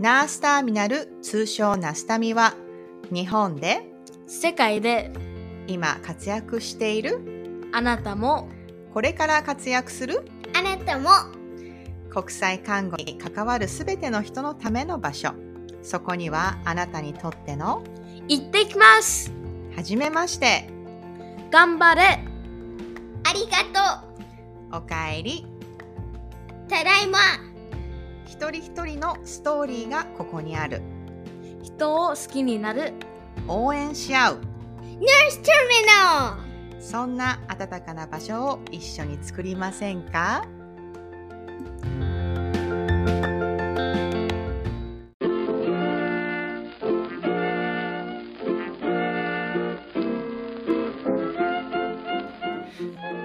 ナースターミナル通称ナスタミは日本で世界で今活躍している？あなたもこれから活躍する？あなたも国際看護に関わるすべての人のための場所。そこにはあなたにとっての行ってきますはじめまして。頑張れありがとおかえり。うただいま一人一人のストーリーがここにある。人を好きになる。応援し合う。Nurse Terminal そんな温かな場所を一緒に作りませんか？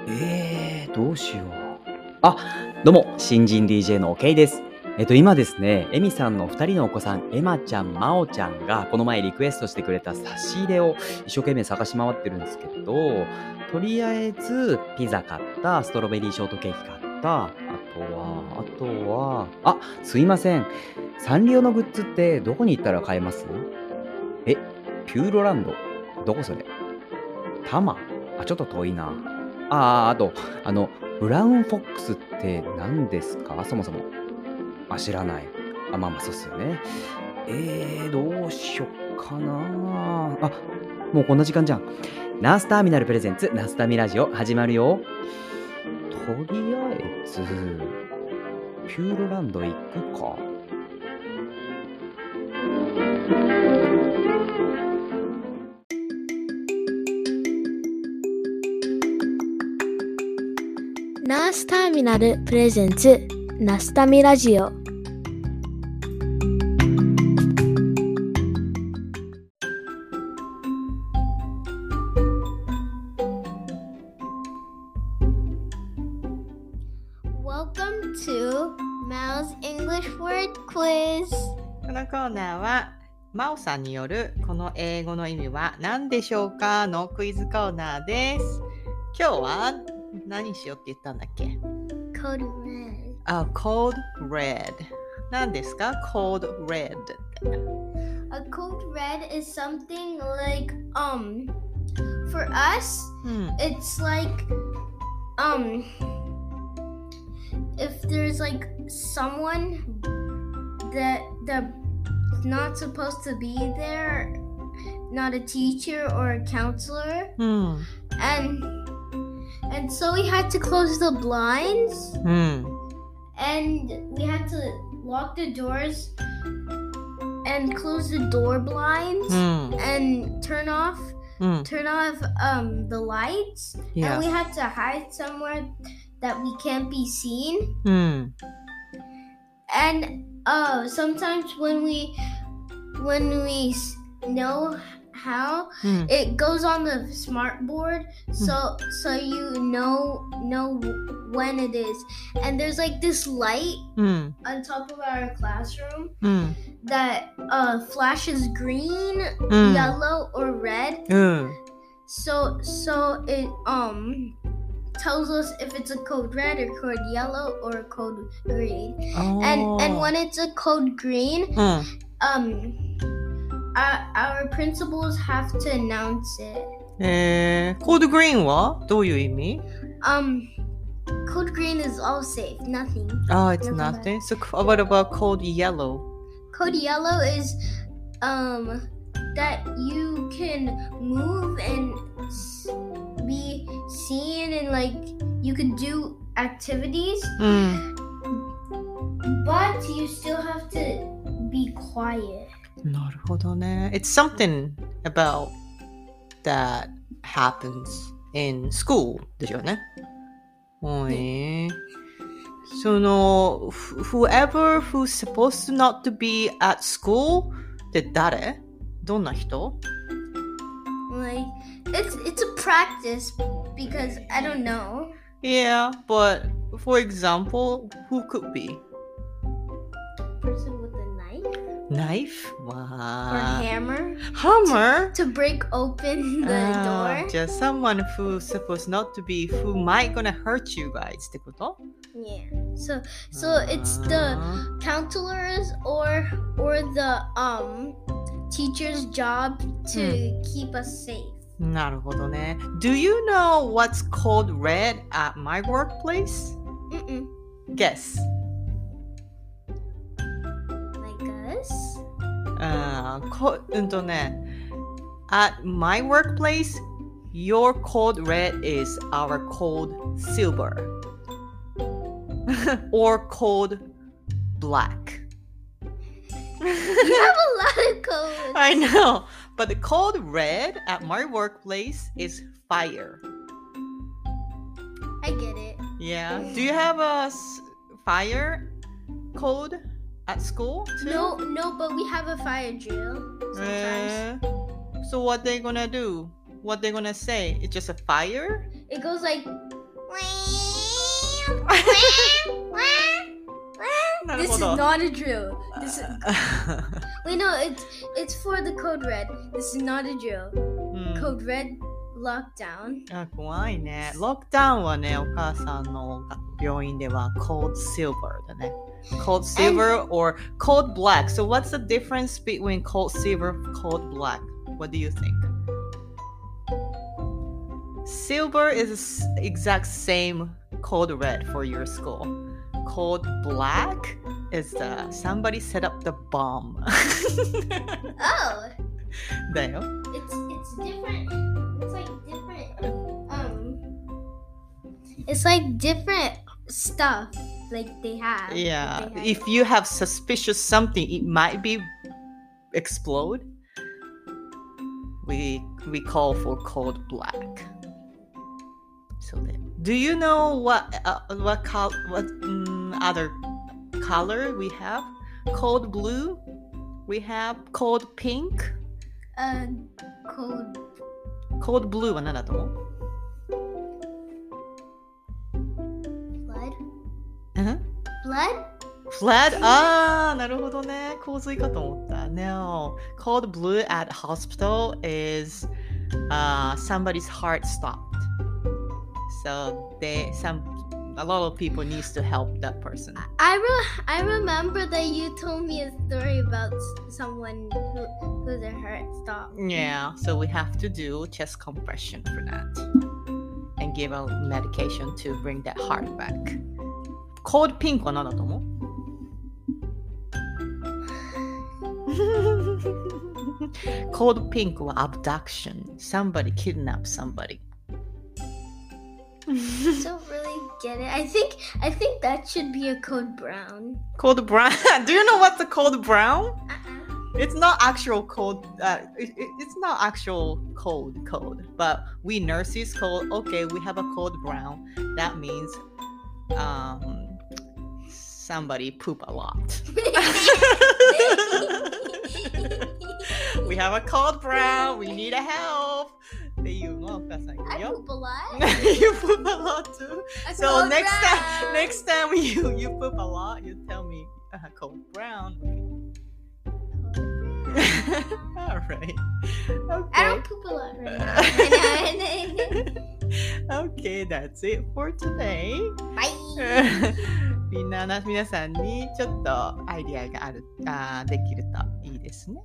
えー、どうしよう。あ、どうも、新人 DJ の OK です。えっと、今ですね、エミさんの2人のお子さん、エマちゃん、マオちゃんが、この前リクエストしてくれた差し入れを一生懸命探し回ってるんですけど、とりあえず、ピザ買った、ストロベリーショートケーキ買った、あとは、あとは、あ、すいません。サンリオのグッズってどこに行ったら買えます？え、ピューロランドどこそれ？タマ？あ、ちょっと遠いな。ああ、あと、あの、ブラウンフォックスって何ですか？そもそも。あ、知らない。あ、まあまあ、そうっすよね。えー、どうしよっかなあ、もうこんな時間じゃん。ナースターミナルプレゼンツ、ナースタミラジオ始まるよ。とりあえず、ピューロランド行くか。ナースターミナルプレゼンツナスタミラジオ「Welcome to Mal's English Word Quiz. このコーナーはマオさんによるこの英語の意味は何でしょうかのクイズコーナーです。今日は何しようって言ったんだっけ？Code Red あ、cold red。何ですか ?cold red って。 A code red is something like um for us うん。 it's like um if there's like someone that that not supposed to be there not a teacher or a counselor うん。 and and so we had to close the blinds うん。 and we had to lock the doors and close the door blinds mm. and turn off mm. turn off um, the lights yeah. and we had to hide somewhere that we can't be seen mm. and uh, sometimes when we when we know how mm. it goes on the smart board hmm. so mm. so you know know when it is and there's like this light mm. on top of our classroom hmm. that uh, flashes green hmm. yellow or red so so it um tells us if it's a code red or code yellow or code green. Oh. And and oh. when it's a code green, um our, our principals have to announce it. Eh, code Green はどういう意味 Um, code green is all safe, nothing. Oh, it's nothing. So what about code yellow? Code yellow is um that you can move and be seen and like you can do activities. Mm. But you still have to be quiet. なるほどね。It's something about that happens in school でしょうね。はい。その、wh- whoever who's supposed to not to be at school って誰どんな人 Like it's it's a practice because I don't know. Yeah, but for example, who could be? Person with a knife. Knife? or Wow. hammer Hammer? to break open the Ah, door. just someone who's supposed not to be, who might gonna hurt you guys ってこと Yeah. So so it's the あ counselors or or the um teacher's job to keep us safe. ーなるほどね。Do you know what's called red at my workplace? Mm-mm. Guess. Like us? あーこうんとね。At my workplace, your code red is our code silver. or code black. You have a lot of codes. I know, but the code red at my workplace is fire. I get it. Yeah. Do you have a s- fire code at school too? No, no, but we have a fire drill sometimes. Eh, so what they gonna do? What they gonna say? It's just a fire? It goes like. this is なるほど。 not a drill. This is wait no, it's it's for the code red. This is not a drill. うん Code red lockdown. あ怖いね。ロックダウンはね、お母さんの病院では cold silver だね。 Cold silver or cold black. So what's the difference between cold silver cold black? What do you think? Silver is exact same cold red for your school. Cold black is the somebody set up the bomb. Oh, だよ。it's it's different. It's like different. Um, it's like different stuff like they have. Yeah, They have. if you have suspicious something, it might be explode. We we call for cold black. So then, do you know what uh, what col- what mm, other color we have? Cold blue. We have cold pink. uh, code Cold blue は何だと思う うん Blood. Flood? ああ、なるほどね。洪水かと思った。No. Cold blue at hospital is uh, somebody's heart stopped. So they some a lot of people needs to help that person. I re- I remember that you told me a story about s- someone who who their heart stopped. Yeah, so we have to do chest compression for that. And give a medication to bring that heart back. Cold pink は何だと思う Cold pink は abduction. Somebody kidnapped somebody. Don't really get it. I think I think that should be a code brown. Cold brown. Do you know what's a cold brown? Uh-uh. It's not actual code. Uh, it, it- it's not actual code code. But we nurses call. Okay, we have a code brown. That means um, somebody poop a lot. we have a cold brown. We need a help. っていうのはお母さん言 I うよ。 poop a lot. you poop a lot too. A So code next time, brown. next time you you poop a lot, you tell me uh, cold brown. All right. I Okay. don't poop a lot right now. I know. okay, that's it for today. Bye. みんなな皆さんにちょっとアイディアがあるあーできるといいですね。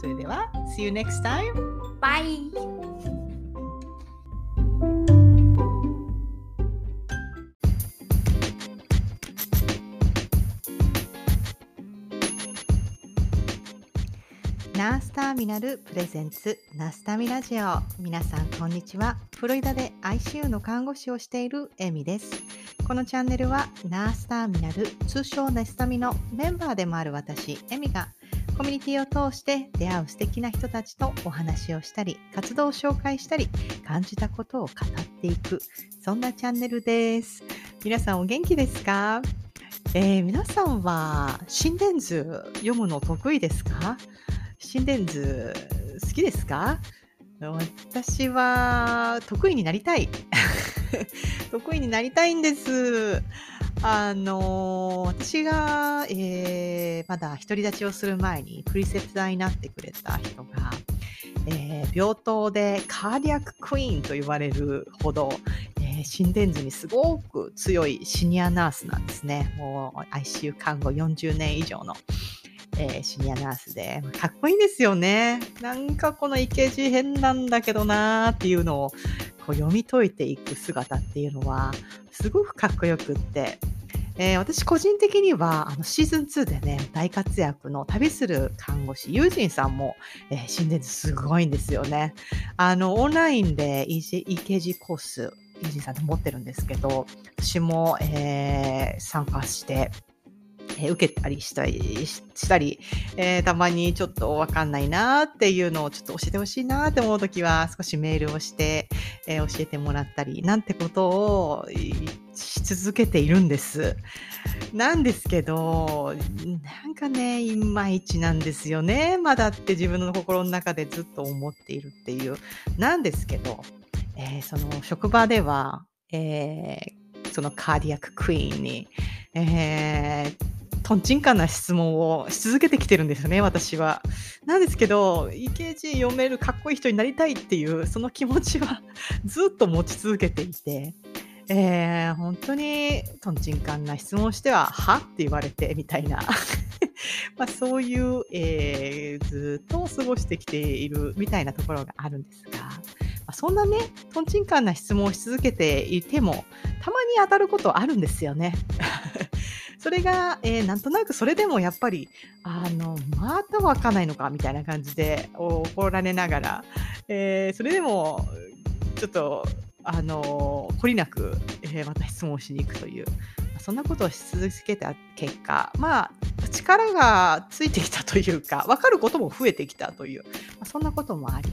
それでは See you next time! Bye. ナースターミナルプレゼンツナスタミラジオ皆さんこんにちはフロリダで ICU の看護師をしているエミですこのチャンネルはナースターミナル通称ネスタミのメンバーでもある私エミがコミュニティを通して出会う素敵な人たちとお話をしたり活動を紹介したり感じたことを語っていくそんなチャンネルです。皆さんお元気ですか？えー皆さんは心電図読むの得意ですか？心電図好きですか？私は得意になりたい。得意になりたいんですあのー私が、えーまだ独り立ちをする前にプリセプターになってくれた人が、えー病棟でカーディアッククイーンと言われるほど、えー心電図にすごく強いシニアナースなんですね。もう ICU 看護40年以上の。えーシニアナースで、かっこいいですよね。なんかこの EKG 変なんだけどなーっていうのをこう読み解いていく姿っていうのは、すごくかっこよくって、えー私個人的にはあのシーズン2でね、大活躍の旅する看護師、ユージンさんも、えー心電図すごいんですよね。あの、オンラインで EKG コース、ユージンさんで持ってるんですけど、私も、えー参加して、えー受けたりしたり、したり、えーたまにちょっとわかんないなっていうのをちょっと教えてほしいなって思うときは少しメールをして、えー教えてもらったり、なんてことをし続けているんです。なんですけど、なんかね、いまいちなんですよね。まだって自分の心の中でずっと思っているっていう。なんですけど、えーその職場では、えーそのカーディアッククイーンに、えーとんちんかんな質問をし続けてきてるんですよね、私は。なんですけど、EKG 読めるかっこいい人になりたいっていう、その気持ちは ずっと持ち続けていて、えー本当にとんちんかんな質問をしては、はって言われてみたいな。まあそういう、えーずっと過ごしてきているみたいなところがあるんですが、まあ、そんなね、とんちんかんな質問をし続けていても、たまに当たることあるんですよね。それが、えーなんとなくそれでもやっぱり、あの、またわかんないのかみたいな感じで怒られながら、えーそれでも、ちょっと、あの、懲りなく、えーまた質問しに行くという、そんなことをし続けた結果、まあ、力がついてきたというか、わかることも増えてきたという、まあ、そんなこともあり、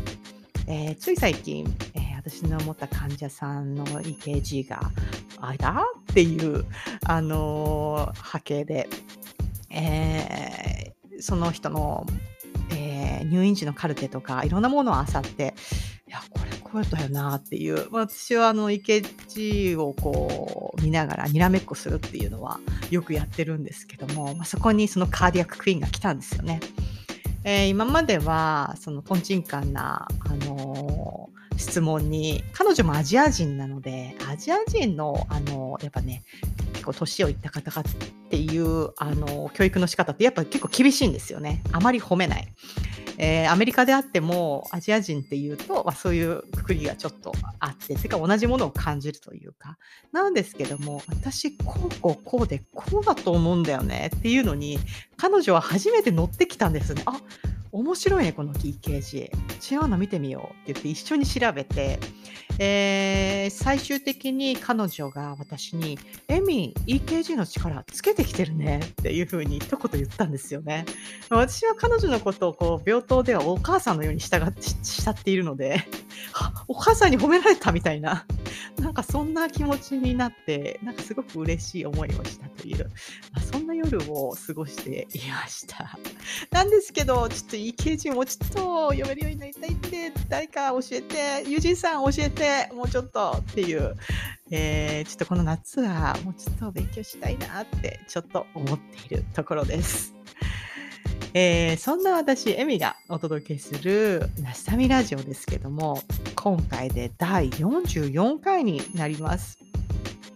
えーつい最近、えー私の持った患者さんの EKG が、あれだ？っていう、あのー波形で、えーその人の、えー入院時のカルテとかいろんなものを漁っていやこれこうだよなっていう。まあ私はあの EKG をこう見ながらにらめっこするっていうのはよくやってるんですけども、まあ、そこにそのカーディアッククイーンが来たんですよね。えー今まではそのトンチンカンな、あのー質問に。彼女もアジア人なのでアジア人の、あのやっぱね結構年をいった方々っていう、あの教育の仕方ってやっぱ結構厳しいんですよね。あまり褒めない。えーアメリカであってもアジア人っていうと、まあ、そういうくくりがちょっとあっててか同じものを感じるというか。なんですけども私こうこうこうでこうだと思うんだよねっていうのに彼女は初めて乗ってきたんですね。あ面白いね、この EKG。違うの見てみようって言って一緒に調べて、えー最終的に彼女が私に、エミ、EKG の力つけてきてるねっていうふうに一言言ったんですよね。私は彼女のことをこう病棟ではお母さんのように従って慕っているので、お母さんに褒められたみたいな、なんかそんな気持ちになって、なんかすごく嬉しい思いをしたという、まあそんな夜を過ごしていました。なんですけど、ちょっと EKG もちょっと読めるようになりたいって、誰か教えて、友人さん教えて、もうちょっとっていう、えーちょっとこの夏はもうちょっと勉強したいなって、ちょっと思っているところです。えーそんな私、エミがお届けするナスタミラジオですけども、今回で第44回になります。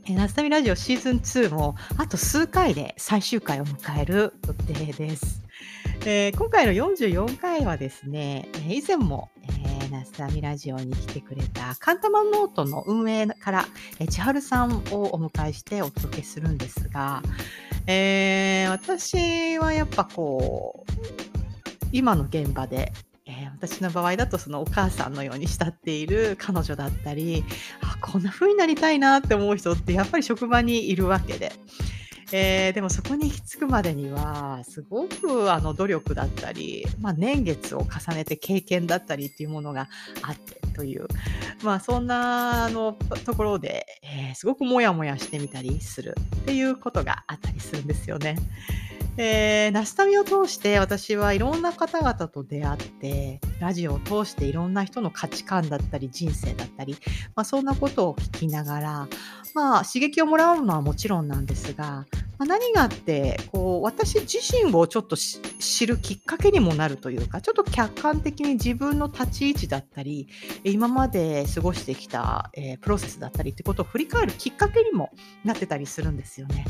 ナスタミラジオシーズン2もあと数回で最終回を迎える予定です。えー今回の44回はですね、以前も、えーナスタミラジオに来てくれたカンタマンノートの運営から、えー千春さんをお迎えしてお届けするんですが、えー私はやっぱこう、今の現場で、えー私の場合だとそのお母さんのように慕っている彼女だったり、あ、こんな風になりたいなって思う人ってやっぱり職場にいるわけで。えーでもそこに行き着くまでには、すごくあの努力だったり、まあ、年月を重ねて経験だったりっていうものがあってという、まあそんなあのところで、えーすごくモヤモヤしてみたりするっていうことがあったりするんですよね。えー、ナスタミを通して私はいろんな方々と出会って、ラジオを通していろんな人の価値観だったり人生だったり、まあ、そんなことを聞きながら、まあ、刺激をもらうのはもちろんなんですが、まあ、何があってこう私自身をちょっと知るきっかけにもなるというかちょっと客観的に自分の立ち位置だったり今まで過ごしてきた、えー、プロセスだったりってことを振り返るきっかけにもなってたりするんですよね。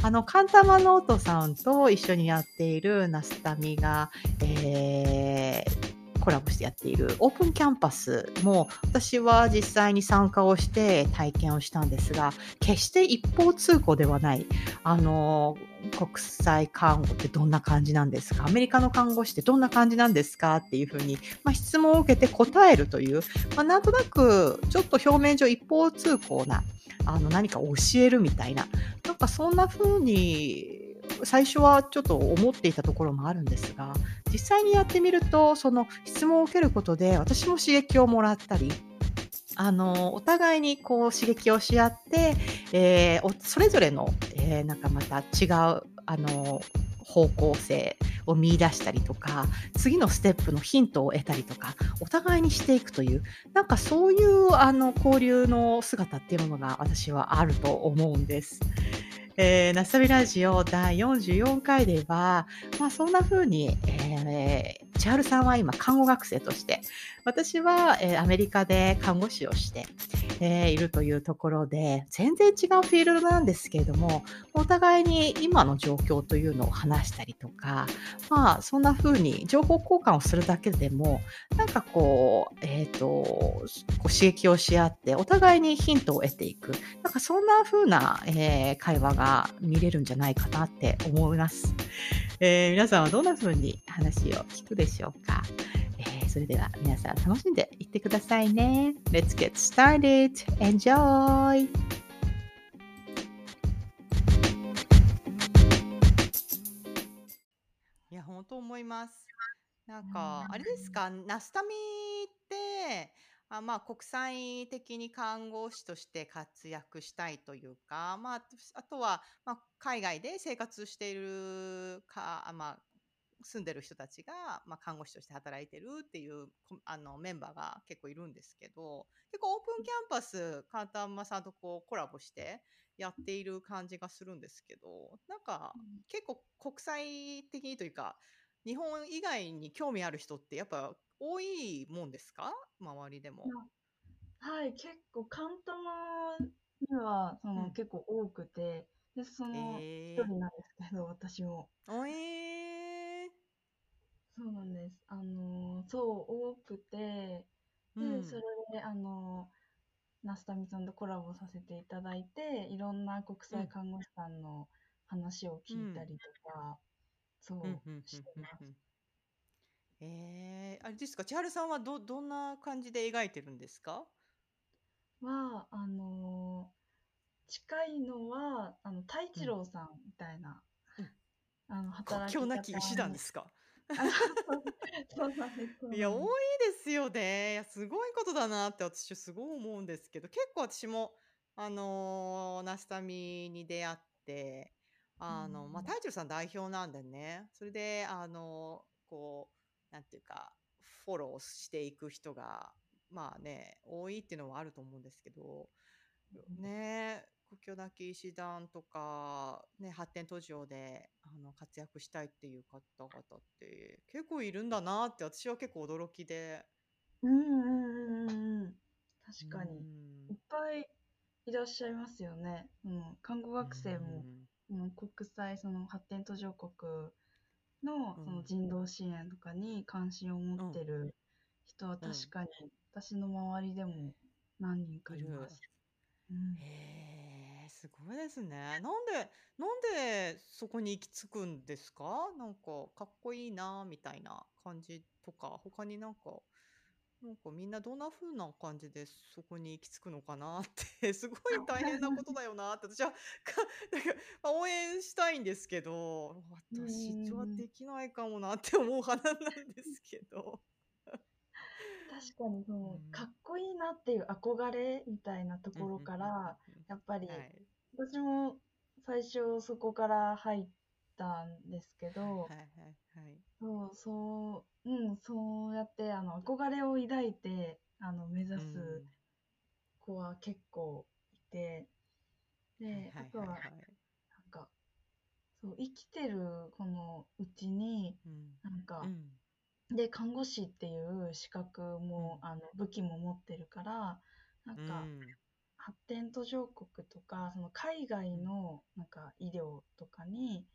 あの、カンタマノートさんと一緒にやっているナスタミが、えー、コラボしてやっているオープンキャンパスも私は実際に参加をして体験をしたんですが決して一方通行ではないあの国際看護ってどんな感じなんですか？アメリカの看護師ってどんな感じなんですか？っていうふうに、まあ、質問を受けて答えるという、まあ、なんとなくちょっと表面上一方通行なあの何か教えるみたいななんかそんな風に最初はちょっと思っていたところもあるんですが実際にやってみるとその質問を受けることで私も刺激をもらったりあのお互いにこう刺激をし合って、えー、それぞれの、えー、なんかまた違うあの方向性を見出したりとか次のステップのヒントを得たりとかお互いにしていくというなんかそういうあの交流の姿っていうものが私はあると思うんです。えー、ナスタビラジオ第44回では、まあ、そんな風に、えー、千春さんは今看護学生として、私は、えー、アメリカで看護師をして、えー、いるというところで、全然違うフィールドなんですけれども、お互いに今の状況というのを話したりとか、まあ、そんな風に情報交換をするだけでも、なんかこう、えっ、ー、と、こう刺激をし合って、お互いにヒントを得ていく。なんかそんな風な、えー、会話が見れるんじゃないかなって思います。えー、皆さんはどんな風に話を聞くでしょうか、それでは皆さん楽しんでいってくださいね。Let's get started! Enjoy! いや、本当思います。なんか、あれですか、ナスタミって、あまあ、国際的に看護師として活躍したいというか、まあ、あとは、まあ、海外で生活しているか、まあ、住んでる人たちが、まあ、看護師として働いてるっていうあのメンバーが結構いるんですけど結構オープンキャンパスカンタンマさんとこうコラボしてやっている感じがするんですけどなんか結構国際的にというか日本以外に興味ある人ってやっぱ多いもんですか？周りでも。はい、結構、カンタマには、その、うん、結構多くて、で、その、一人なんですけど、私も。えー、そうなんです。あの、そう、多くて、で、うん、それで、あの、ナスタミさんとコラボさせていただいて、いろんな国際看護師さんの話を聞いたりとか、うん、そう、してます。ええ、あれですか、千春さんはどどんな感じで描いてるんですか？は、あの、近いのは、あの、太一郎さんみたいな、うん。あの、国働境きなき医師団ですか？そうなんです、そういや、多いですよね。いや、すごいことだなって私すごい思うんですけど、結構私も、あの、ナスタミに出会って、あの、ま、太一郎さん代表なんでね、それで、あの、こうなんていうか、フォローしていく人が、まあね、多いっていうのはあると思うんですけど、ね、国境なき医師団とか、ね、発展途上であの活躍したいっていう方々って結構いるんだなって私は結構驚きで。うんうんうんうん。確かに。いっぱいいらっしゃいますよね。うん、看護学生も、うん、国際その発展途上国のその人道支援とかに関心を持ってる人は確かに私の周りでも何人かいます。うん、へえ、すごいですね。なんで、なんでそこに行き着くんですか？なんか、かっこいいな、みたいな感じとか、他になんかなんかみんなどんな風な感じでそこに行き着くのかなって。すごい大変なことだよなって。私はかなんか、ま、応援したいんですけど、私はできないかもなって思う派なんですけど。確かにそう、かっこいいなっていう憧れみたいなところから、やっぱり、はい。私も最初そこから入ったんですけど、はいはいはい。そう、そううん、そうやって、あの、憧れを抱いて、あの、目指す子は結構いて、で、あとは。なんか、そう、生きてるこのうちに、うん。なんか、うん。で、看護師っていう資格も、うんあの、武器も持ってるから、なんか、うん発展途上国とか、その海外の、なんか、医療とかに、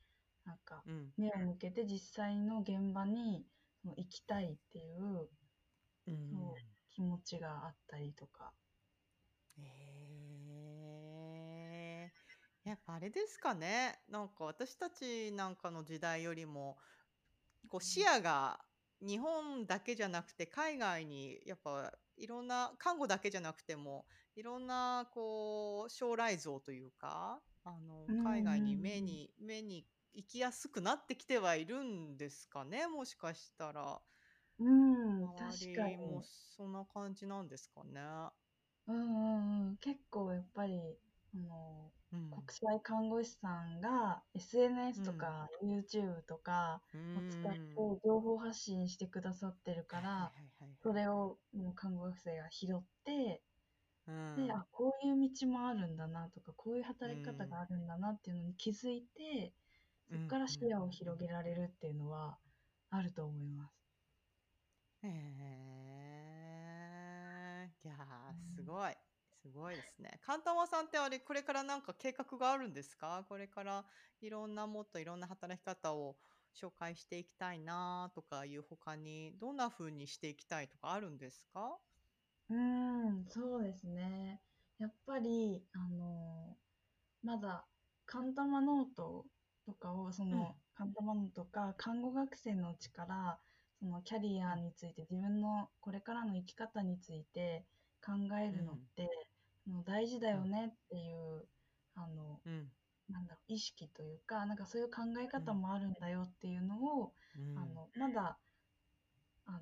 なんか、うん。目を向けて実際の現場にその行きたいっていううんそう気持ちがあったりとか。えー、やっぱあれですかね。なんか私たちなんかの時代よりも、こう視野が日本だけじゃなくて海外にやっぱいろんな看護だけじゃなくてもいろんなこう将来像というかあのうん海外にうん目に目に行きやすくなってきてはいるんですかねもしかしたらうん、確周かに。りもそんな感じなんですかね。うんうんうん。結構やっぱり、あの、うん。国際看護師さんが SNS とか YouTube とかうを使ってん情報発信してくださってるから、はいはいはいはい。それをもう看護学生が拾って、うん。で、あ、こういう道もあるんだなとか、こういう働き方があるんだなっていうのに気づいて、そこから視野を広げられるっていうのはあると思います。へえいやーすごいすごいですね。カンタマさんってあれこれからなんか計画があるんですか？これからいろんなもっといろんな働き方を紹介していきたいなとかいう他にどんな風にしていきたいとかあるんですか？うーん、そうですね。やっぱり、あの、まだ、カンタマノートとかを、その、カンタマノートか、看護学生のうちから、そのキャリアについて、自分のこれからの生き方について考えるのって、あの大事だよねっていう、あの、うん。なんだろう、意識というか、なんかそういう考え方もあるんだよっていうのを、うんあの、まだ、あの、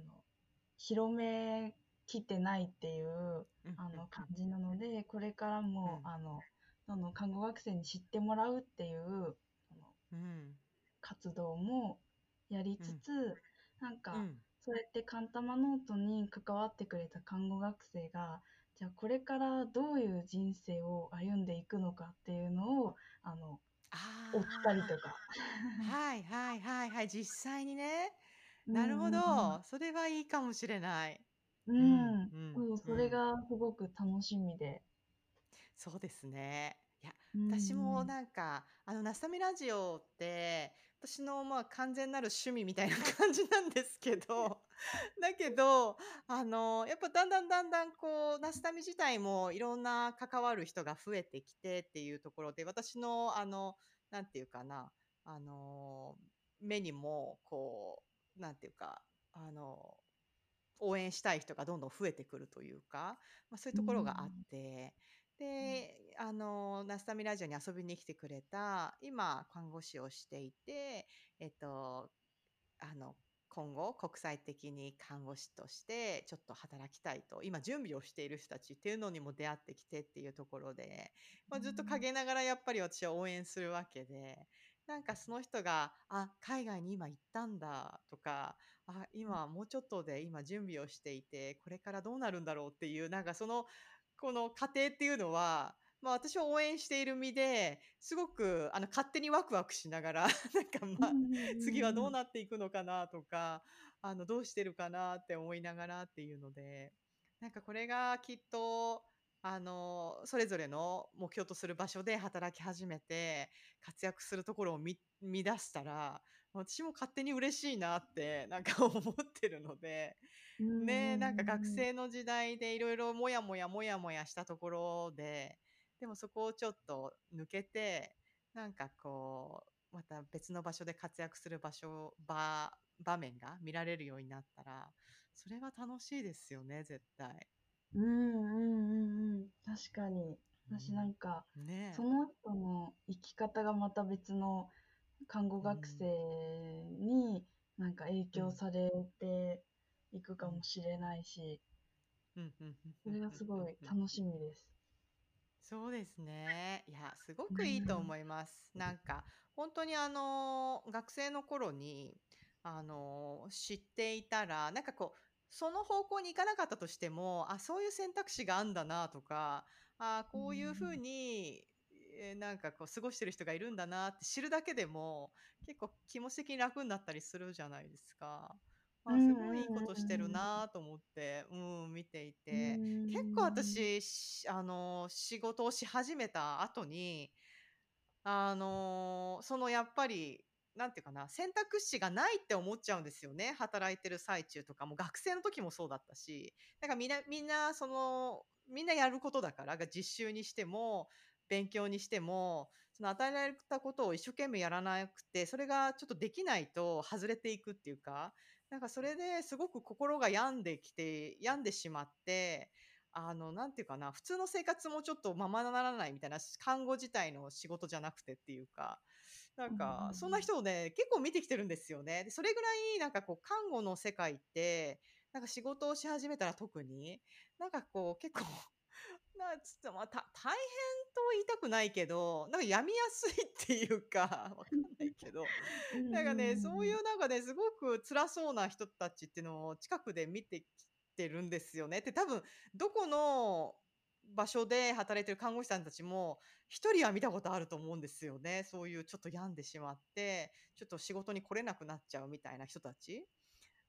広めきってないっていう、あの、感じなので、これからも、うんあの、どんどん看護学生に知ってもらうっていう、あのうん。活動もやりつつ、なんか、うん。そうやってカンタマノートに関わってくれた看護学生が、じゃあこれからどういう人生を歩んでいくのかっていうのを、あの、あ追ったりとか。はいはいはいはい実際にねなるほうんど、それはいいかもしれない。うん。うんそれがすごく楽しみで。そうですね。いや、うん私もなんか、あの、ナスタミラジオって、私のまあ完全なる趣味みたいな感じなんですけど、だけど、あの、やっぱだんだんだんだんこう、ナスタミ自体もいろんな関わる人が増えてきてっていうところで、私のあの、なんていうかな、あの、目にもこう、なんていうか、あの、応援したい人がどんどん増えてくるというか、まあ、そういうところがあって、で、あの、ナスタミラジオに遊びに来てくれた、今、看護師をしていて、えっと、あの、今後、国際的に看護師としてちょっと働きたいと、今準備をしている人たちっていうのにも出会ってきてっていうところで、まあ、ずっと陰ながらやっぱり私は応援するわけで、なんかその人が、あ、海外に今行ったんだとか、あ、今もうちょっとで今準備をしていて、これからどうなるんだろうっていう、なんかその、この過程っていうのは、まあ私は応援している身で、すごくあの勝手にワクワクしながら、なんかまあ、次はどうなっていくのかなとか、あの、どうしてるかなって思いながらっていうので、なんかこれがきっと、あの、それぞれの目標とする場所で働き始めて、活躍するところを見、見出したら、私も勝手に嬉しいなって、なんか 思ってるので、ね、なんか学生の時代でいろいろもやもやもやもやしたところで、でもそこをちょっと抜けて、なんかこう、また別の場所で活躍する場所、場、場面が見られるようになったら、それは楽しいですよね、絶対。うんうんうんうん。確かに。私なんか、ねその人の生き方がまた別の看護学生になんか影響されていくかもしれないし、うんうんうんそれがすごい楽しみです。そうですね。いや、すごくいいと思います。なんか、本当にあの、学生の頃に、あの、知っていたら、なんかこう、その方向に行かなかったとしても、あ、そういう選択肢があんだなとか、あこういう風に、え、なんかこう過ごしてる人がいるんだなって知るだけでも、結構気持ち的に楽になったりするじゃないですか。あ、すごいいいことしてるなと思って、うん、見ていて。結構私、しあの、仕事をし始めた後に、あの、そのやっぱり、なんていうかな、選択肢がないって思っちゃうんですよね。働いてる最中とかも、学生の時もそうだったし。なんかみんなみんなその、みんなやることだから、が実習にしても、勉強にしても、その与えられたことを一生懸命やらなくて、それがちょっとできないと外れていくっていうか、なんかそれですごく心が病んできて病んでしまって、あの、なんていうかな、普通の生活もちょっとままならないみたいな、看護自体の仕事じゃなくてっていうか、なんか、そんな人をね、結構見てきてるんですよね。で、それぐらいなんかこう、看護の世界って、なんか仕事をし始めたら特に、なんかこう、結構なちょっとまあ、た大変と言いたくないけど、なんか病みやすいっていうか、わかんないけど、なんかね、そういうなんかね、すごく辛そうな人たちっていうのを近くで見てきてるんですよね。で、多分、どこの場所で働いてる看護師さんたちも、一人は見たことあると思うんですよね。そういうちょっと病んでしまって、ちょっと仕事に来れなくなっちゃうみたいな人たち。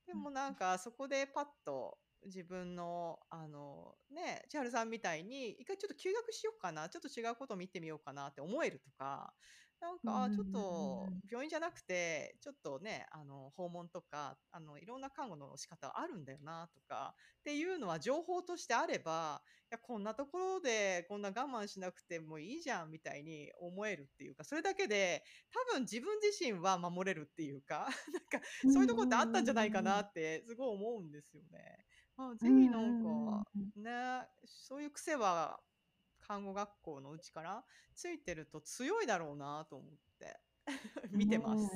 でもなんかそこでパッと自分の、あの、ね、千春さんみたいに、一回ちょっと休学しようかな、ちょっと違うことを見てみようかなって思えるとか、なんか、ちょっと病院じゃなくて、ちょっとね、あの、訪問とか、あの、いろんな看護の仕方あるんだよなとか、っていうのは情報としてあれば、いや、こんなところでこんな我慢しなくてもいいじゃんみたいに思えるっていうか、それだけで、多分自分自身は守れるっていうか、なんか、そういうとこってあったんじゃないかなってすごい思うんですよね。あ、ぜひなんか、ね、そういう癖は看護学校のうちからついてると強いだろうなと思って 見てます。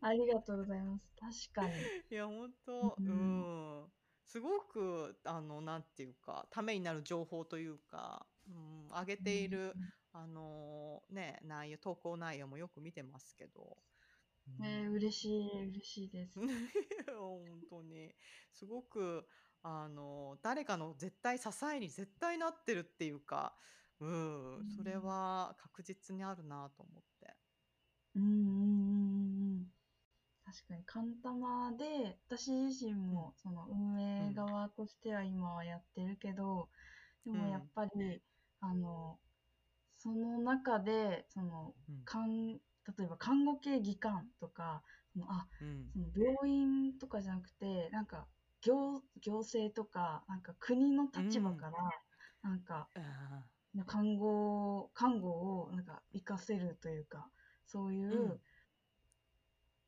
ありがとうございます。確かに。いや、本当、うん、すごく、あの、なんていうか、ためになる情報というか、うん、上げている、あの、ね、内容、投稿内容もよく見てますけど。えー、嬉しい、嬉しいです。本当に。すごく、あの、誰かの絶対支えに絶対なってるっていうか、ううん、それは確実にあるなと思って。うんうんうんうん。確かに、カンタマで、私自身もその運営側としては今はやってるけど、でもやっぱり、あの、その中で、その、うん。かん例えば看護系技官とか、そのあ、うん。その病院とかじゃなくて、なんか行行政とか、なんか国の立場から、なんか、看護、看護をなんか活かせるというか、そういう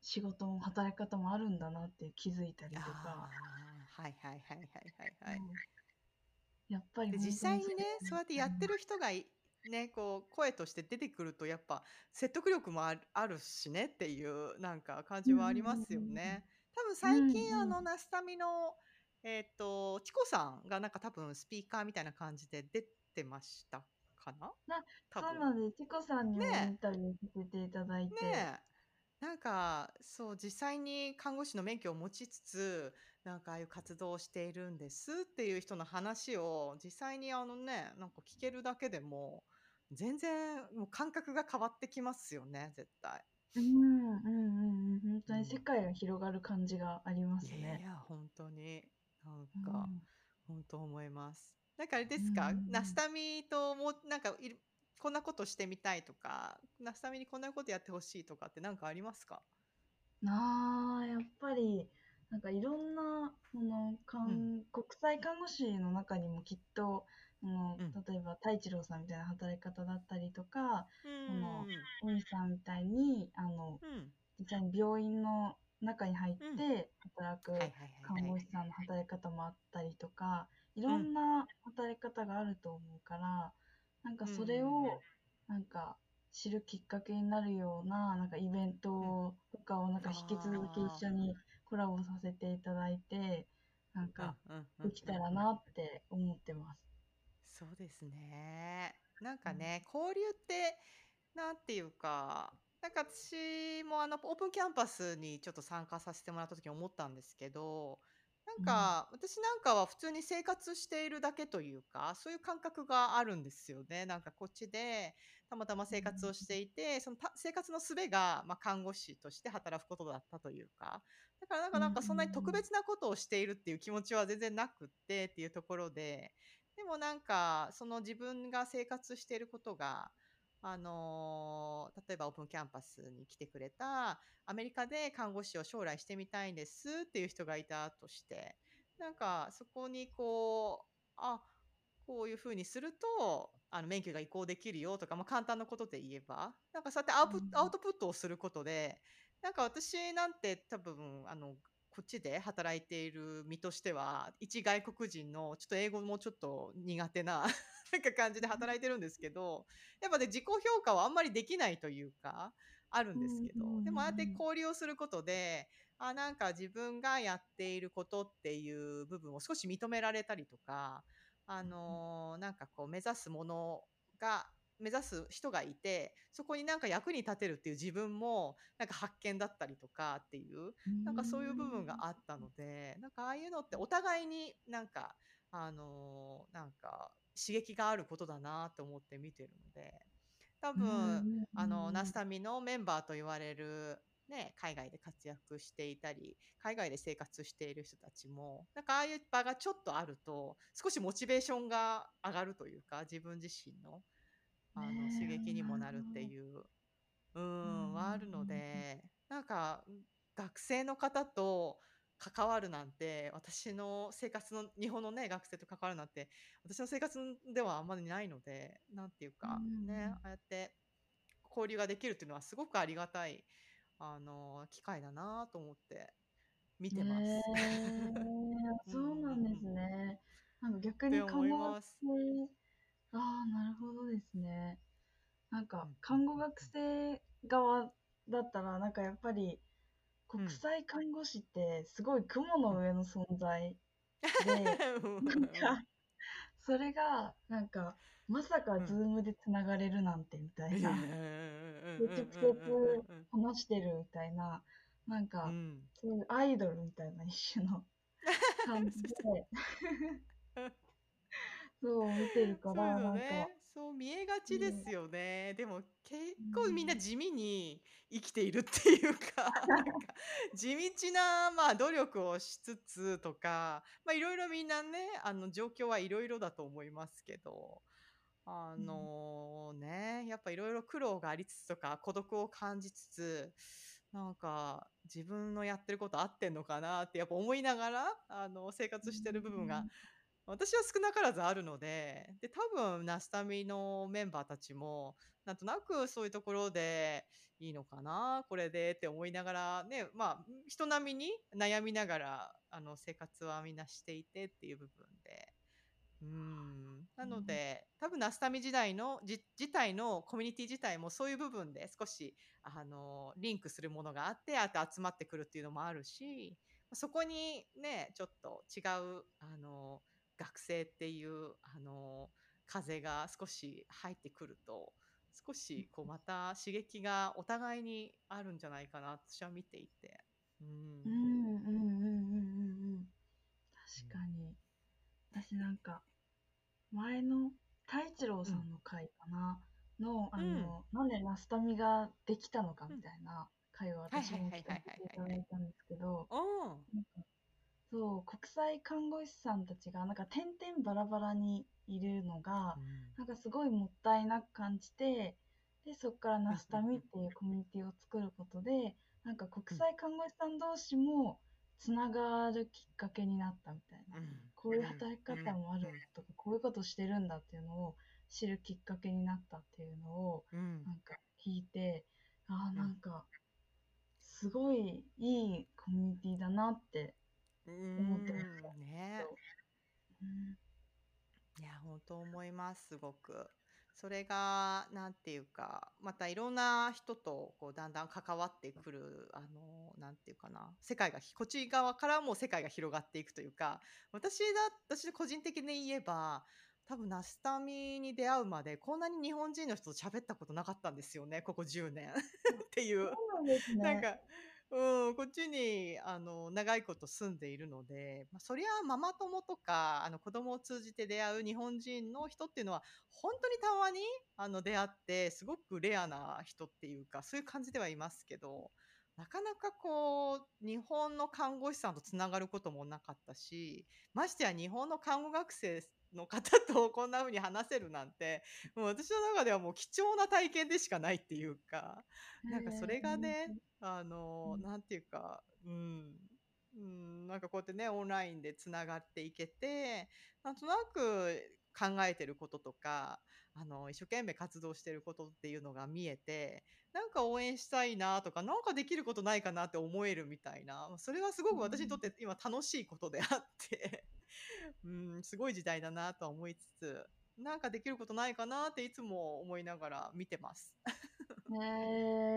仕事も働き方もあるんだなって気づいたりとか。はいはいはいはいはいはい。うん、やっぱり実際にね、そうやってやってる人がい、ね、こう声として出てくるとやっぱ説得力もあるあるしねっていうなんか感じはありますよね。多分最近、あの、ナスタミの、えっ、と、チコさんがなんか多分スピーカーみたいな感じで出てましたかな？な、そうなんで、チコさんにもインタビューさせていただいて。ねなんか、そう、実際に看護師の免許を持ちつつ、なんかああいう活動をしているんですっていう人の話を、実際にあのね、なんか聞けるだけでも、全然もう感覚が変わってきますよね、絶対。うん、うんうんうん。本当に世界が広がる感じがありますね。いや、本当に。なんか、本当思います。なんかあれですか、ナスタミともなんかいるこんなことしてみたいとか、ナスタミにこんなことやってほしいとかって何かありますか？ああ、やっぱり、なんかいろんな、その、かん国際看護師の中にもきっと、うん、例えば太一郎さんみたいな働き方だったりとか、うん、その海さんみたいにあの、うん、実際に病院の中に入って働く看護師さんの働き方もあったりとか、いろんな働き方があると思うから、なんかそれを、なんか知るきっかけになるような、なんかイベントとかをなんか引き続き一緒にコラボさせていただいて、なんかできたらなって思ってます。そうですね。なんかね、交流って、なんていうか、なんか私もあのオープンキャンパスにちょっと参加させてもらった時に思ったんですけど、なんうん。か私なんかは普通に生活しているだけというか、そういう感覚があるんですよね。なんかこっちでたまたまう生活をん。していて、そのた生活の術が、まあ、看護師として働くことだったというか、だからなんうんかなんかそんなに特うん。別なことをしているっていう気持ちは全然なくってっていうところで、でもなんかその自分が生活していることが、あのー例えばオープンキャンパスに来てくれたアメリカで看護師を将来してみたいんですっていう人がいたとしてなんかそこにこうあこういうふうにするとあの免許が移行できるよとか、まあ、簡単なことで言えばなんかそうやってアウプアウトプットをすることでなんか私なんて多分あのこっちで働いている身としては一外国人のちょっと英語もちょっと苦手な なんか感じで働いてるんですけどやっぱね自己評価はあんまりできないというかあるんですけどでもああやって交流をすることであなんか自分がやっていることっていう部分を少し認められたりとかあのーなんかこう目指すものが目指す人がいてそこになんか役に立てるっていう自分もなんか発見だったりとかっていうなんかそういう部分があったのでなんかああいうのってお互いになんかあのーなんか刺激があることだなと思って見てるので多分あのナスタミのメンバーと言われる、ね、海外で活躍していたり海外で生活している人たちもなんかああいう場がちょっとあると少しモチベーションが上がるというか自分自身のあの刺激にもなるっていううんはあるのでなんか学生の方と関わるなんて私の生活の日本のね学生と関わるなんて私の生活ではあんまりないのでなんていうかうんねああやって交流ができるっていうのはすごくありがたいあの機会だなと思って見てます。そうなんですね。なんか逆にって思い看護学ます。生、ああ、なるほどですね。なんかうん看護学生側だったら、なんかやっぱりうん国際看護師ってすごい雲の上の存在で、なんか、それが、なんか、まさかズームでつながれるなんてみたいな、で直接話してるみたいな、なんうか、んそういうアイドルみたいな一種の感じで、そう見てるかそうら、よなんか、ね。そう見えがちですよね。でも結構みんな地味に生きているっていうか、なんか地道なまあ努力をしつつとか、まあいろいろみんなね、あの状況はいろいろだと思いますけど、あのね、やっぱいろいろ苦労がありつつとか孤独を感じつつ、なんか自分のやってること合ってんのかなってやっぱ思いながらあの生活してる部分が私は少なからずあるので、で、多分ナスタミのメンバーたちも、なんとなくそういうところでいいのかな、これでって思いながら、ね、まあ、人並みに悩みながら、あの、生活はみんなしていてっていう部分で。うん。なので、多分ナスタミ時代の、じ自体のコミュニティ自体もそういう部分で少し、あの、リンクするものがあって、あと集まってくるっていうのもあるし、そこにね、ちょっと違う、あの、学生っていうあの風が少し入ってくると少しこうまた刺激がお互いにあるんじゃないかな私は見ていて。うん。うんうんうんうんうんうん。確かに。私なんか、前の太一郎さんの回かな、の、あの、なんでナスタミができたのかみたいな回を私も聞かせていただいたんですけど、そう、国際看護師さんたちが、なんか点々バラバラにいるのが、なんかすごいもったいなく感じて、で、そこからナスタミっていうコミュニティを作ることで、なんか国際看護師さん同士もつながるきっかけになったみたいな。こういう働き方もあるとか、こういうことしてるんだっていうのを知るきっかけになったっていうのを、うん。なんか聞いて、ああ、なんか、すごいいいコミュニティだなって思ってましたうんね。う。んいや本当思いますすごく。それがなんていうかまたいろんな人とこうだんだん関わってくるあのなんていうかな世界がこっち側からも世界が広がっていくというか私だ私個人的に言えば多分ナスタミに出会うまでこんなに日本人の人と喋ったことなかったんですよねここ10年。っていう。そうなんですね。なんか、うん、こっちにあの長いこと住んでいるので、まあ、そりゃママ友とかあの子供を通じて出会う日本人の人っていうのは本当にたまにあの出会ってすごくレアな人っていうかそういう感じではいますけどなかなかこう日本の看護師さんとつながることもなかったしましてや日本の看護学生の方とこんな風に話せるなんてもう私の中ではもう貴重な体験でしかないっていうかなんかそれがね、あの、うん。なんていうか、うん、うん、なんかこうやってね、オンラインでつながっていけて、なんとなく考えてることとか、あの、一生懸命活動してることっていうのが見えて、なんか応援したいなとか、なんかできることないかなって思えるみたいな、それはすごく私にとって今楽しいことであって、うん、すごい時代だなとは思いつつ、なんかできることないかなっていつも思いながら見てます。ね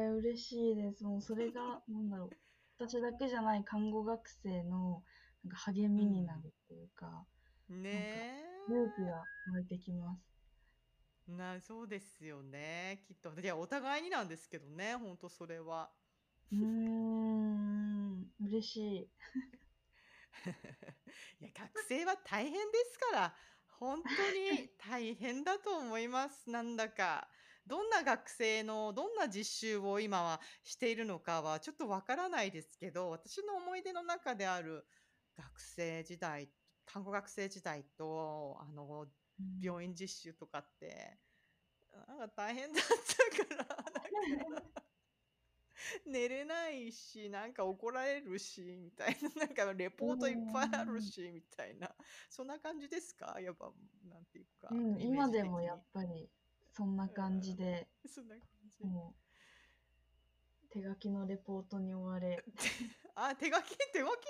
え、嬉しいです。もうそれが、なんだろう。私だけじゃない看護学生のなんか励みになるっていうか、ねえ。勇気が湧いてきます。な、そうですよね。きっと。いや、お互いになんですけどね、ほんとそれは。うーん、嬉しい。いや、学生は大変ですから、本当に大変だと思います。なんだか。どんな学生の、どんな実習を今はしているのかはちょっとわからないですけど、私の思い出の中である学生時代、看護学生時代と、あの、うん病院実習とかって、なんか大変だったから、なんか寝れないし、なんか怒られるし、みたいな、なんかレポートいっぱいあるし、みたいな、そんな感じですか？やっぱ、なんていうか、うん、今でもやっに。ぱりそんな感じで、そんな感じ。もう手書きのレポートに追われ、あ、手書き、手書き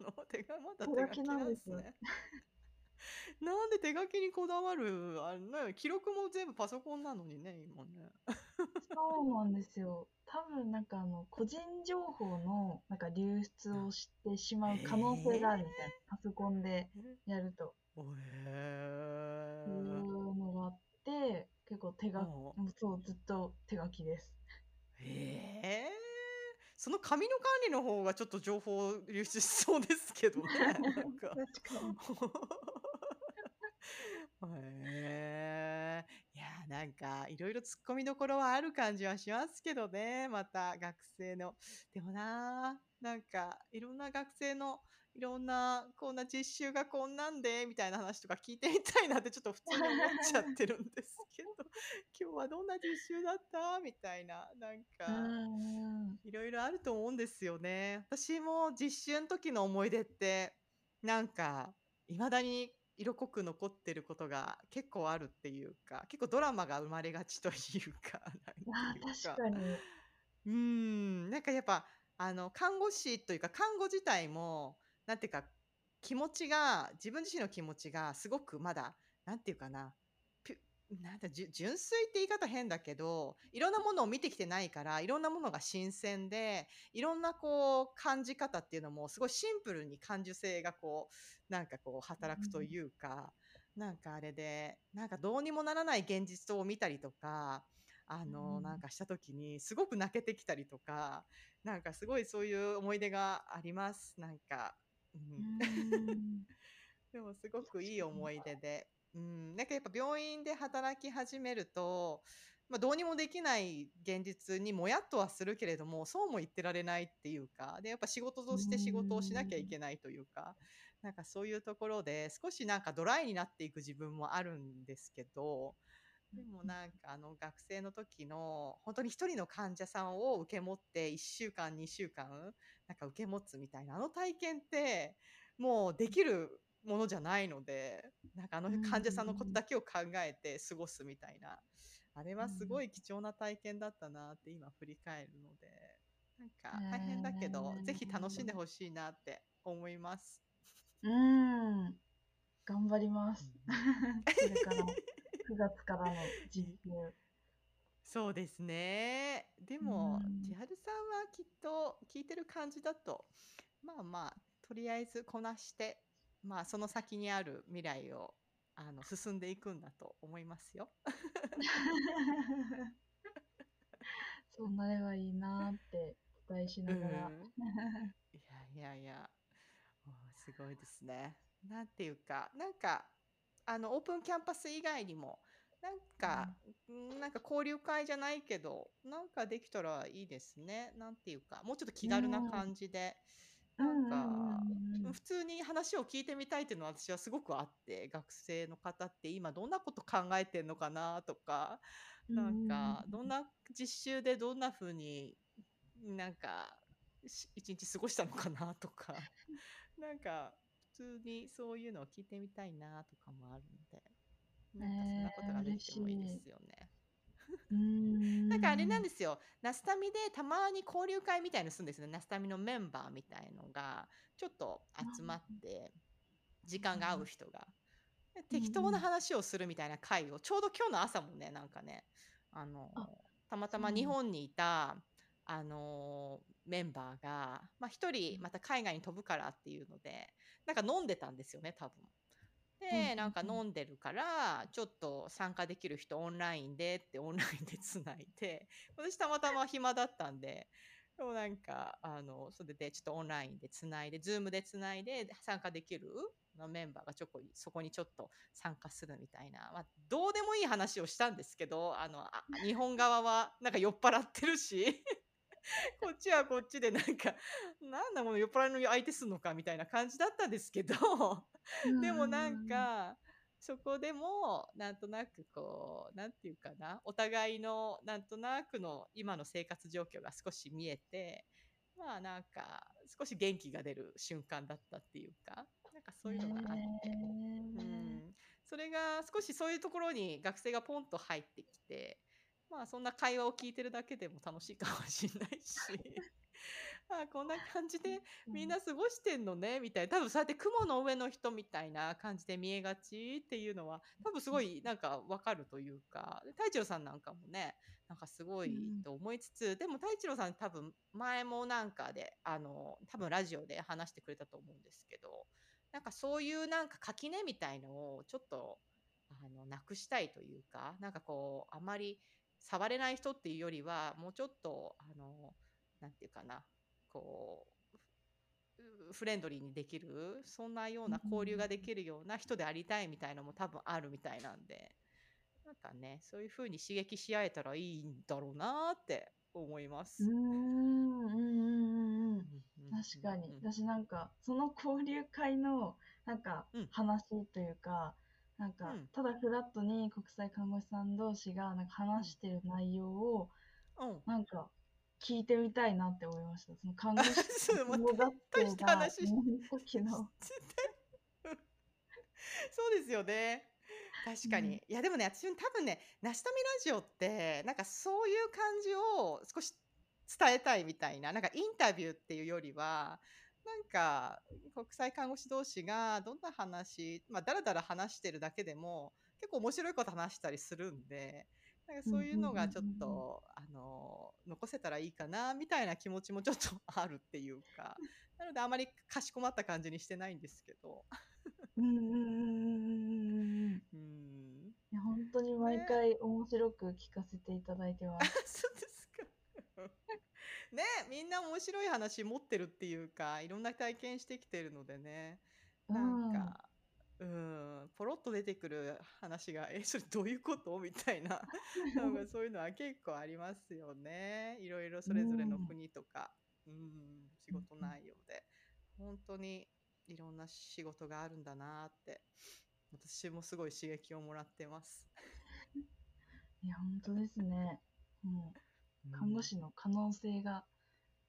なの？手書まだ手書きなんですね。なんで手書きにこだわるあれね、記録も全部パソコンなのにね、今ね。そうなんですよ。多分なんかあの個人情報のなんか流出をしてしまう可能性があるみたいな、パソコンでやると。おへそういー。うのがあって、結構手が、おそう、ずっと手書きです。へえ。その紙の管理の方がちょっと情報流出しそうですけどね。なんか。確かに。へえ。いや、なんかいろいろ突っ込みどころはある感じはしますけどね。また学生の。でもな、なんかいろんな学生のいろんなこんな実習がこんなんでみたいな話とか聞いてみたいなってちょっと普通に思っちゃってるんですけど、今日はどんな実習だった？みたいな、なんうか。ん。いろいろあると思うんですよね。私も実習の時の思い出って、なんか、未だに色濃く残ってることが結構あるっていうか、結構ドラマが生まれがちというか、なんいう確かに。うーん、なんかやっぱ、あの、看護師というか、看護自体も、なんていうか、気持ちが、自分自身の気持ちがすごくまだ、なんていうかな、なんだ、純粋って言い方変だけど、いろんなものを見てきてないから、いろんなものが新鮮で、いろんなこう、感じ方っていうのも、すごいシンプルに感受性がこう、なんかこう、働くというか、なんかあれで、なんかどうにもならない現実を見たりとか、あの、うんなんかした時に、すごく泣けてきたりとか、なんかすごいそういう思い出があります。なんか、う、うん。ん。でもすごくいい思い出で、うん、なんかやっぱ病院で働き始めると、まあ、どうにもできない現実にもやっとはするけれども、そうも言ってられないっていうか、で、やっぱ仕事として仕事をしなきゃいけないというか、なんかそういうところで少しなんかドライになっていく自分もあるんですけど、でもなんかあの学生の時の本当に一人の患者さんを受け持って1週間2週間なんか受け持つみたいなあの体験ってもうできるものじゃないのでなんかあの患者さんのことだけを考えて過ごすみたいなあれはすごい貴重な体験だったなって今振り返るのでなんか大変だけどぜひ楽しんでほしいなって思います。うん。頑張ります。これから、9月からの実習。そうですね。でもうん、千春さんはきっと聞いてる感じだと、まあまあ、とりあえずこなして、まあその先にある未来を、あの進んでいくんだと思いますよ。そうなればいいなーって期待しながら。うんいやいやいや、すごいですね。なんていうか、なんか、あの、オープンキャンパス以外にも、なんか、ん。なんか交流会じゃないけど、なんかできたらいいですね。なんていうか、もうちょっと気軽な感じで、なんか、普通に話を聞いてみたいっていうのは私はすごくあって、学生の方って今どんなこと考えてんのかなとか、なんか、どんな実習でどんな風になんかし一日過ごしたのかなとか。なんか普通にそういうのを聞いてみたいなとかもあるんでなんかそんなことができてもいいですよね。うん なんかあれなんですよ、ナスタミでたまに交流会みたいのするんですね、ナスタミのメンバーみたいのがちょっと集まって、時間が合う人が。で適当な話をするみたいな会を、ちょうど今日の朝もね、なんかね、あのあたまたま日本にいた、あのメンバーが、まあ、一人また海外に飛ぶからっていうので、なんか飲んでたんですよね、多分。で、なんか飲んでるから、ちょっと参加できる人オンラインでってオンラインでつないで、私たまたま暇だったんで、でもなんか、あの、それでちょっとオンラインでつないで、ズームでつないで参加できるのメンバーがちょこそこにちょっと参加するみたいな、まあ、どうでもいい話をしたんですけど、あの、あ日本側はなんか酔っ払ってるし、こっちはこっちでなんか、なんだもの酔っ払いの相手すんのかみたいな感じだったんですけど、でもなん、か、そこでも、なんとなくこう、なんていうかな、お互いの、なんとなくの今の生活状況が少し見えて、まあなんか、少し元気が出る瞬間だったっていうか、なんかそういうのがあって、うん、それが少しそういうところに学生がポンと入ってきて、まあそんな会話を聞いてるだけでも楽しいかもしれないし、あこんな感じでみんな過ごしてんのねみたいな。多分そうやって雲の上の人みたいな感じで見えがちっていうのは多分すごいなんかわかるというか。で太一郎さんなんかもねなんかすごいと思いつつ、でも太一郎さん多分前もなんかであの多分ラジオで話してくれたと思うんですけどなんかそういうなんか垣根みたいのをちょっとあのなくしたいというかなんかこうあまり触れない人っていうよりはもうちょっとあのなんていうかなこううフレンドリーにできるそんなような交流ができるような人でありたいみたいなのも多分あるみたいなんでなんかねそういうふうに刺激し合えたらいいんだろうなって思います。うんうんうんうんうん。うん確かに。うん私なんか、その交流会の、なんかうん、話というか、なんかうん、ただフラットに国際看護師さん同士が、なんか話してる内容を、うんなんか、聞いてみたいなって思いました。その看護師 そう看護学生大したが、話 しいる時の、そうですよね。確かに。うんいや、でもね、私も多分ね、ナシタミラジオって、なんかそういう感じを少し伝えたいみたいな、なんかインタビューっていうよりは、なんか国際看護師同士がどんな話、まあ、だらだら話してるだけでも、結構面白いこと話したりするんで、なんかそういうのがちょっと、あの、残せたらいいかな、みたいな気持ちもちょっとあるっていうか、なのであまりかしこまった感じにしてないんですけど。うん本当に毎回面白く聞かせていただいてます。そうですか。ねみんな面白い話持ってるっていうかいろんな体験してきてるのでね。なんか、うん、ポロッと出てくる話が「えそれどういうこと?」みたいな。なんかそういうのは結構ありますよね。いろいろそれぞれの国とか、うん、仕事内容で。本当にいろんな仕事があるんだなって私もすごい刺激をもらってます。いや、本当ですね。もう、看護師の可能性が、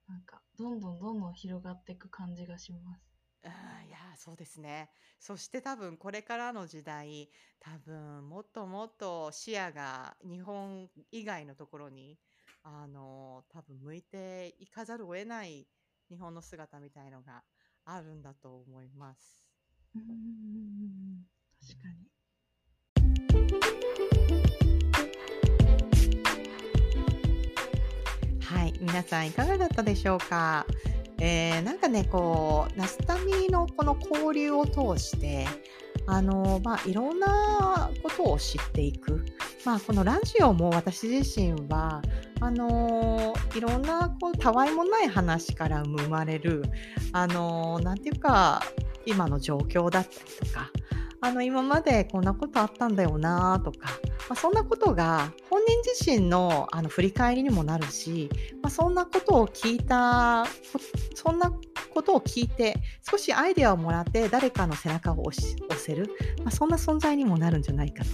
なんか、どんどんどんどん広がっていく感じがします。あーいやーそうですね。そして多分これからの時代多分もっともっと視野が日本以外のところにあの多分向いていかざるを得ない日本の姿みたいのがあるんだと思います。うんうんうんうん。確かに。はい、皆さんいかがだったでしょうか？えーなんかね、こう、ナスタミのこの交流を通して、あの、まあ、いろんなことを知っていく。まあ、このラジオも私自身は、あのいろんなこうたわいもない話から生まれる、あのなんていうか、今の状況だったりとか、あの今までこんなことあったんだよなとか、まあ、そんなことが本人自身のあの振り返りにもなるし、まあ、そんなことを聞いたそんなことを聞いて少しアイデアをもらって誰かの背中を押し押せる、まあ、そんな存在にもなるんじゃないかと。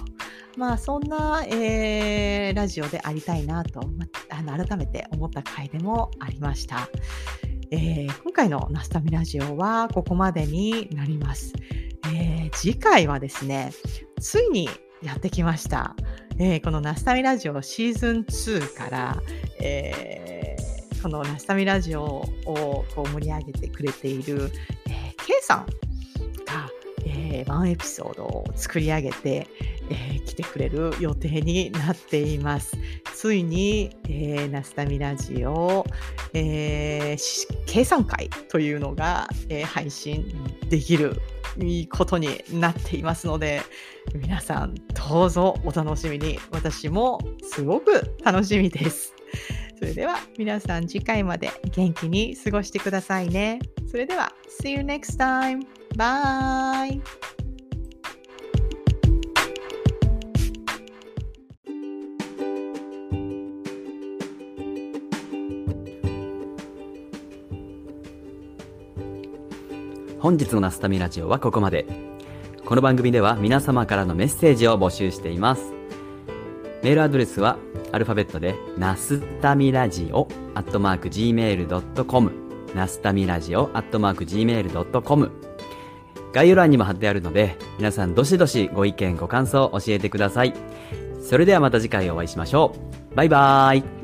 まあそんな、えー、ラジオでありたいなと、まあ、の改めて思った回でもありました。えー、今回のナスタミラジオはここまでになります。えー、次回はですね、ついにやってきました。えー、このナスタミラジオシーズン2から、えー、このナスタミラジオをこう盛り上げてくれている、えー、K さんが、えー、ワンエピソードを作り上げて、えー、来てくれる予定になっています。ついに、えー、ナスタミラジオ、えー、計算会というのが、えー、配信できるいいことになっていますので、皆さんどうぞお楽しみに。私もすごく楽しみです。それでは皆さん次回まで元気に過ごしてくださいね。それでは、See you next time! Bye! 本日のナスタミラジオはここまで。この番組では皆様からのメッセージを募集しています。メールアドレスはアルファベットで、ナスタミラジオ、アットマーク gmail.com、ナスタミラジオ、アットマーク gmail.com、概要欄にも貼ってあるので、皆さんどしどしご意見ご感想を教えてください。それではまた次回お会いしましょう。バイバーイ。